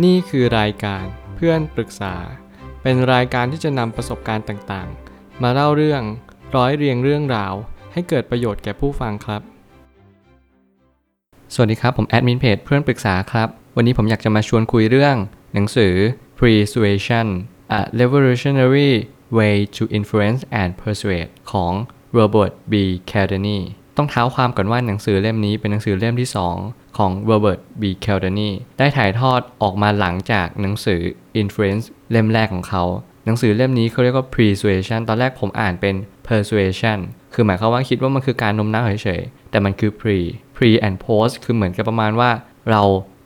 นี่คือรายการเพื่อนปรึกษา เป็นรายการที่จะนำประสบการณ์ต่างๆ มาเล่าเรื่องร้อยเรียงเรื่องราว ให้เกิดประโยชน์แก่ผู้ฟังครับ สวัสดีครับ ผมแอดมินเพจเพื่อนปรึกษาครับ วันนี้ผมอยากจะมาชวนคุยเรื่อง หนังสือ Persuasion A Revolutionary Way to Influence and Persuade ของ Robert B. Cialdini ต้องเท้าความก่อนว่าหนังสือเล่มนี้เป็นหนังสือเล่มที่ 2 ของ Robert B. Cialdini ได้ถ่ายทอดออกมาหลังจากหนังสือ Influence เล่มแรกของเขา หนังสือเล่มนี้เขาเรียกว่า Persuasion ตอนแรกผมอ่านเป็น Persuasion คือหมายความว่าคิดว่ามันคือการโน้มน้าวเฉยๆ แต่มันคือ Pre Pre and Post คือเหมือนกับประมาณว่าเรา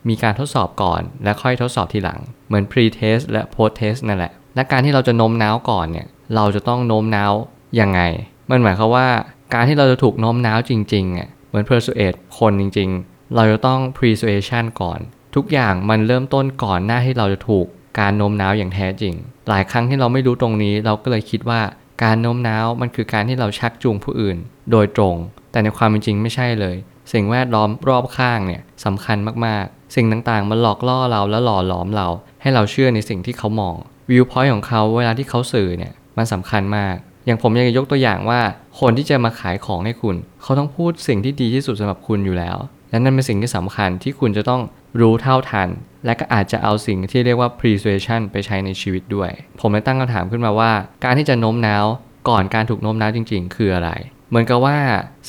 มีการทดสอบก่อน และค่อยทดสอบทีหลัง เหมือน Pre Test และ Post Test นั่นแหละ และการที่เราจะโน้มน้าวก่อนเนี่ยเราจะต้องโน้มน้าวยังไง มันหมายความว่าการที่เราจะถูกโน้มน้าวจริงๆอะเหมือน persuade คนจริงๆ เราจะต้อง persuasion ก่อน ทุกอย่างมันเริ่มต้นก่อนหน้าที่เราจะถูกการโน้มน้าวอย่างแท้จริง หลายครั้งที่เราไม่รู้ตรงนี้ เราก็เลยคิดว่าการโน้มน้าวมันคือการที่เราชักจูงผู้อื่น โดยตรง แต่ในความเป็นจริงไม่ใช่เลย สิ่งแวดล้อมรอบข้างเนี่ยสำคัญมากๆ สิ่งต่างๆ มันหลอกล่อเราและหล่อหลอมเรา ให้เราเชื่อในสิ่งที่เขามองวิวพอยต์ของเขาเวลาที่เขาสื่อเนี่ยมันสำคัญมาก อย่างผมอยากจะยกตัวอย่างว่า คนที่จะมาขายของให้คุณ เขาต้องพูดสิ่งที่ดีที่สุดสำหรับคุณอยู่แล้ว และนั่นเป็นสิ่งที่สำคัญที่คุณจะต้องรู้เท่าทัน และก็อาจจะเอาสิ่งที่เรียกว่า persuasion ไปใช้ในชีวิตด้วย ผมเลยตั้งคำถามขึ้นมาว่า การที่จะโน้มน้าวก่อนการถูกโน้มน้าวจริง ๆ คืออะไร เหมือนกับว่า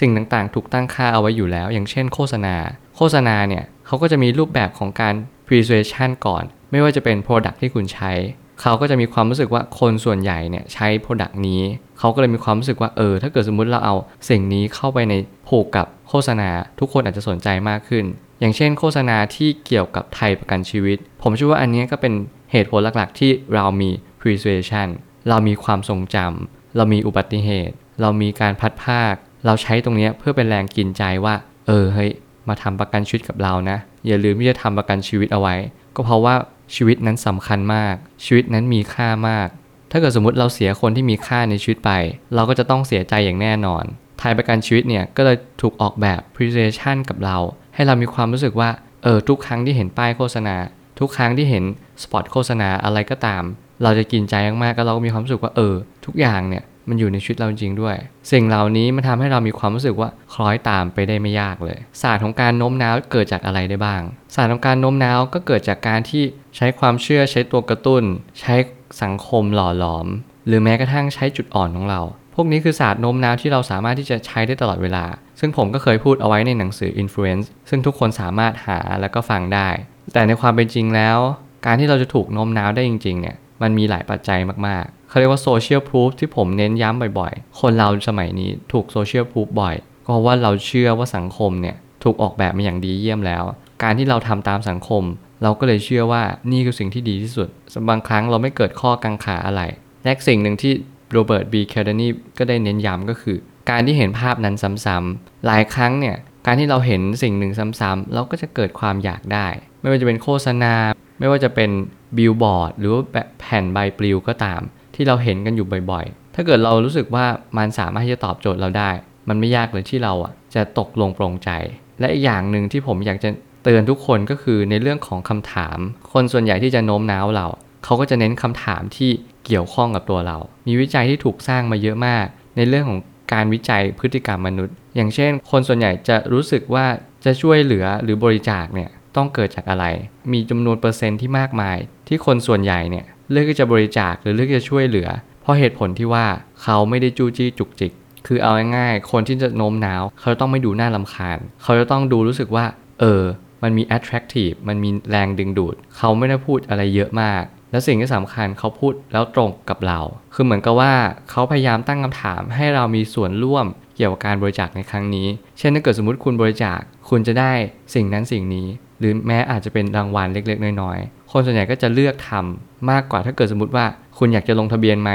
สิ่งต่างๆ ถูกตั้งค่าเอาไว้อยู่แล้ว อย่างเช่นโฆษณา โฆษณาเนี่ยเขาก็จะมีรูปแบบของการ persuasion ก่อน ไม่ว่าจะเป็น product ที่คุณใช้เขาก็จะมีความรู้สึกว่าคนส่วนใหญ่เนี่ยใช้ Product นี้ เขาก็เลยมีความรู้สึกว่าเออ ถ้าเกิดสมมุติเราเอาสิ่งนี้เข้าไปในผูกกับ โฆษณาทุกคนอาจจะสนใจมากขึ้น อย่างเช่น โฆษณาที่เกี่ยวกับไทยประกันชีวิต ผมเชื่อว่าอันนี้ก็เป็นเหตุผลหลักๆ ที่เรามี persuasion เรามีความทรงจำเรามีอุบัติเหตุ เรามีการพัดภาค เราใช้ตรงนี้เพื่อเป็นแรงกินใจว่า เออเฮ้ยมาทำประกันชีวิตกับเรานะ อย่าลืมที่จะทำประกันชีวิตเอาไว้ ก็เพราะว่าชีวิตนั้นสำคัญมาก ชีวิตนั้นมีค่ามาก ถ้าเกิดสมมติเราเสียคนที่มีค่าในชีวิตไป เราก็จะต้องเสียใจอย่างแน่นอน ไทยประกันชีวิตเนี่ยก็เลยถูกออกแบบ presentation กับเรา ให้เรามีความรู้สึกว่า เออ ทุกครั้งที่เห็นป้ายโฆษณา ทุกครั้งที่เห็นสปอตโฆษณาอะไรก็ตาม เราจะกินใจมากๆก็เราก็มีความรู้สึกว่าเออ ทุกอย่างเนี่ยมันอยู่ในชีวิตเราจริงด้วย สิ่งเหล่านี้มันทำให้เรามีความรู้สึกว่าคล้อยตามไปได้ไม่ยากเลย ศาสตร์ของการโน้มน้าวเกิดจากอะไรได้บ้าง ศาสตร์ของการโน้มน้าวก็เกิดจากการที่ใช้ความเชื่อใช้ตัวกระตุ้น ใช้สังคมหล่อหลอม หรือแม้กระทั่งใช้จุดอ่อนของเรา วกนี้คือศาสตร์โน้มน้าวที่เราสามารถที่จะใช้ได้ตลอดเวลา ซึ่งผมก็เคยพูดเอาไว้ในหนังสือ Influence ซึ่งทุกคนสามารถหาแล้วก็ฟังได้ แต่ในความเป็นจริงแล้ว การที่เราจะถูกโน้มน้าวได้จริงๆเนี่ยมันมีหลายปัจจัยมากๆ เขาเรียกว่าโซเชียลพูฟที่ผมเน้นย้ำบ่อยๆ คนเราสมัยนี้ถูกโซเชียลพูฟบ่อย ก็เพราะว่าเราเชื่อว่าสังคมเนี่ยถูกออกแบบมาอย่างดีเยี่ยมแล้ว การที่เราทำตามสังคม เราก็เลยเชื่อว่านี่คือสิ่งที่ดีที่สุด บางครั้งเราไม่เกิดข้อกังขาอะไร และสิ่งหนึ่งที่ โรเบิร์ตบีแคลดนีก็ได้เน้นย้ำก็คือ การที่เห็นภาพนั้นซ้ำๆหลายครั้งเนี่ยการที่เราเห็นสิ่งหนึ่งซ้ำๆเราก็จะเกิดความอยากได้ ไม่ว่าจะเป็นโฆษณา ไม่ว่าจะเป็นบิลบอร์ดหรือว่าแผ่นใบปลิวก็ตาม ที่เราเห็นกันอยู่บ่อยๆ ถ้าเกิดเรารู้สึกว่ามันสามารถที่จะตอบโจทย์เราได้ มันไม่ยากเลยที่เราอะจะตกลงปรงใจ และอีกอย่างหนึ่งที่ผมอยากจะเตือนทุกคนก็คือในเรื่องของคำถาม คนส่วนใหญ่ที่จะโน้มน้าวเรา เขาก็จะเน้นคำถามที่เกี่ยวข้องกับตัวเรา มีวิจัยที่ถูกสร้างมาเยอะมาก ในเรื่องของการวิจัยพฤติกรรมมนุษย์ อย่างเช่น คนส่วนใหญ่จะรู้สึกว่าจะช่วยเหลือหรือบริจาคเนี่ยต้องเกิดจากอะไร มีจำนวนเปอร์เซ็นต์ที่มากมาย ที่คนส่วนใหญ่เนี่ยเลือกที่จะบริจาคหรือเลือกจะช่วยเหลือ เพราะเหตุผลที่ว่าเขาไม่ได้จู้จี้จุกจิก คือเอาง่ายๆ คนที่จะโน้มน้าว เขาต้องไม่ดูน่าลำคาญ เขาจะต้องดูรู้สึกว่า เออ มันมี attractive มันมีแรงดึงดูด เขาไม่ได้พูดอะไรเยอะมาก และสิ่งที่สำคัญเขาพูดแล้วตรงกับเรา คือเหมือนกับว่าเขาพยายามตั้งคำถามให้เรามีส่วนร่วมเกี่ยวกับการบริจาคในครั้งนี้ เช่นถ้าเกิดสมมติคุณบริจาคคุณจะได้สิ่งนั้นสิ่งนี้ หรือแม้อาจจะเป็นรางวัลเล็กๆ น้อยๆ คนส่วนใหญ่ก็จะเลือกทำมากกว่าถ้าเกิดสมมติว่า คุณอยากจะลงทะเบียนไหม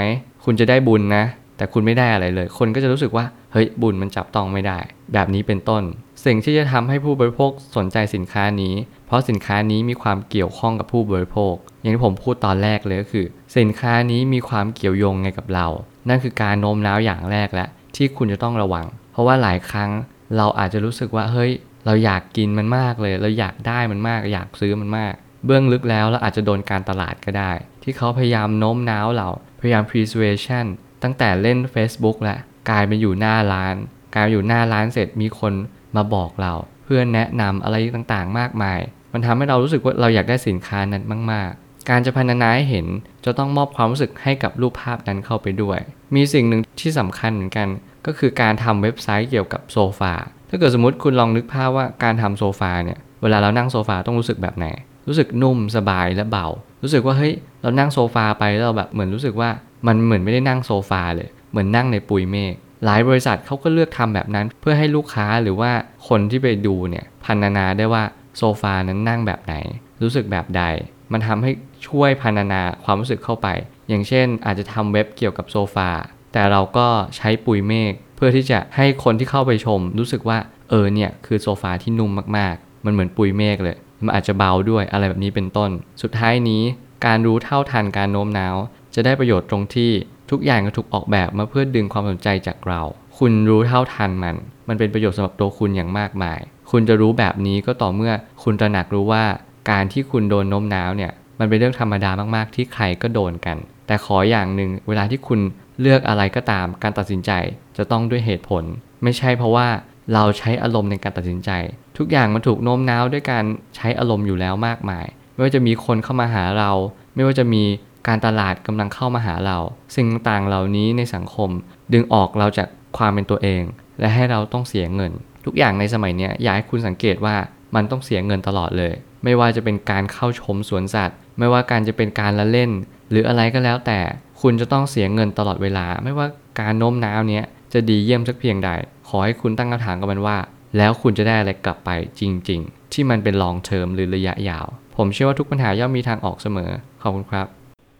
คุณจะได้บุญนะ แต่คุณไม่ได้อะไรเลย คนก็จะรู้สึกว่า เฮ้ยบุญมันจับต้องไม่ได้ แบบนี้เป็นต้น สิ่งที่จะทำให้ผู้บริโภคสนใจสินค้านี้ เพราะสินค้านี้มีความเกี่ยวข้องกับผู้บริโภค อย่างที่ผมพูดตอนแรกเลยก็คือ สินค้านี้มีความเกี่ยวโยงไงกับเรา นั่นคือการโน้มน้าวอย่างแรกและที่คุณจะต้องระวัง เพราะว่าหลายครั้งเราอาจจะรู้สึกว่าเฮ้ย เราอยากกินมันมากเลย เราอยากได้มันมาก อยากซื้อมันมาก เบื้องลึกแล้วเราอาจจะโดนการตลาดก็ได้ ที่เขาพยายามโน้มน้าวเราพยายาม persuasion ตั้งแต่เล่น Facebook แล้ว กลายเป็นอยู่หน้าร้าน กลายอยู่หน้าร้านเสร็จมีคนมาบอกเรา เพื่อนแนะนำอะไรต่างๆ มากมาย มันทำให้เรารู้สึกว่าเราอยากได้สินค้านั้นมาก ๆ การจะพัฒนาให้เห็นจะต้องมอบความรู้สึกให้กับรูปภาพนั้นเข้าไปด้วย มีสิ่งหนึ่งที่สำคัญเหมือนกัน ก็คือการทำเว็บไซต์เกี่ยวกับโซฟาถ้าเกิดสมมติคุณลองนึกภาพว่าการทำโซฟาเนี่ยเวลาเรานั่งโซฟาต้องรู้สึกแบบไหน รู้สึกนุ่มสบายและเบา รู้สึกว่าเฮ้ยเรานั่งโซฟาไปแล้วเราแบบเหมือนรู้สึกว่ามันเหมือนไม่ได้นั่งโซฟาเลย เหมือนนั่งในปุยเมฆหลายบริษัทเขาก็เลือกทำแบบนั้น เพื่อให้ลูกค้าหรือว่าคนที่ไปดูเนี่ยพันนาได้ว่าโซฟานั้นนั่งแบบไหน รู้สึกแบบใด มันทำให้ช่วยพันนาความรู้สึกเข้าไป อย่างเช่น อาจจะทำเว็บเกี่ยวกับโซฟาแต่เราก็ใช้ปุยเมฆเพื่อที่จะให้คนที่เข้าไปชม รู้สึกว่าเออเนี่ยคือโซฟาที่นุ่มมากๆ มันเหมือนปุยเมฆเลยมันอาจจะเบาด้วยอะไรแบบนี้เป็นต้น สุดท้ายนี้การรู้เท่าทันการโน้มน้าว จะได้ประโยชน์ตรงที่ ทุกอย่างก็ถูกออกแบบมาเพื่อดึงความสนใจจากเรา คุณรู้เท่าทันมัน มันเป็นประโยชน์สำหรับตัวคุณอย่างมากมาย คุณจะรู้แบบนี้ก็ต่อเมื่อคุณตระหนักรู้ว่าการที่คุณโดนโน้มน้าวเนี่ย มันเป็นเรื่องธรรมดามากๆ ที่ใครก็โดนกัน แต่ขออย่างหนึ่งเวลาที่คุณเลือกอะไรก็ตาม การตัดสินใจจะต้องด้วยเหตุผล ไม่ใช่เพราะว่าเราใช้อารมณ์ในการตัดสินใจ ทุกอย่างมันถูกโน้มน้าวด้วยการใช้อารมณ์อยู่แล้วมากมาย ไม่ว่าจะมีคนเข้ามาหาเรา ไม่ว่าจะมี การตลาดกำลังเข้ามาหาเรา สิ่งต่างเหล่านี้ในสังคม ดึงออกเราจากความเป็นตัวเอง และให้เราต้องเสียเงิน ทุกอย่างในสมัยนี้อยากให้คุณสังเกตว่ามันต้องเสียเงินตลอดเลย ไม่ว่าจะเป็นการเข้าชมสวนสัตว์ ไม่ว่าการจะเป็นการละเล่น หรืออะไรก็แล้วแต่คุณจะต้องเสียเงินตลอดเวลา ไม่ว่าการโน้มน้าวเนี้ยจะดีเยี่ยมสักเพียงใด ขอให้คุณตั้งคำถามกับมันว่า แล้วคุณจะได้อะไรกลับไปจริง ๆ ที่มันเป็นลองเทอมหรือระยะยาว ผมเชื่อว่าทุกปัญหาย่อมมีทางออกเสมอ ขอบคุณครับ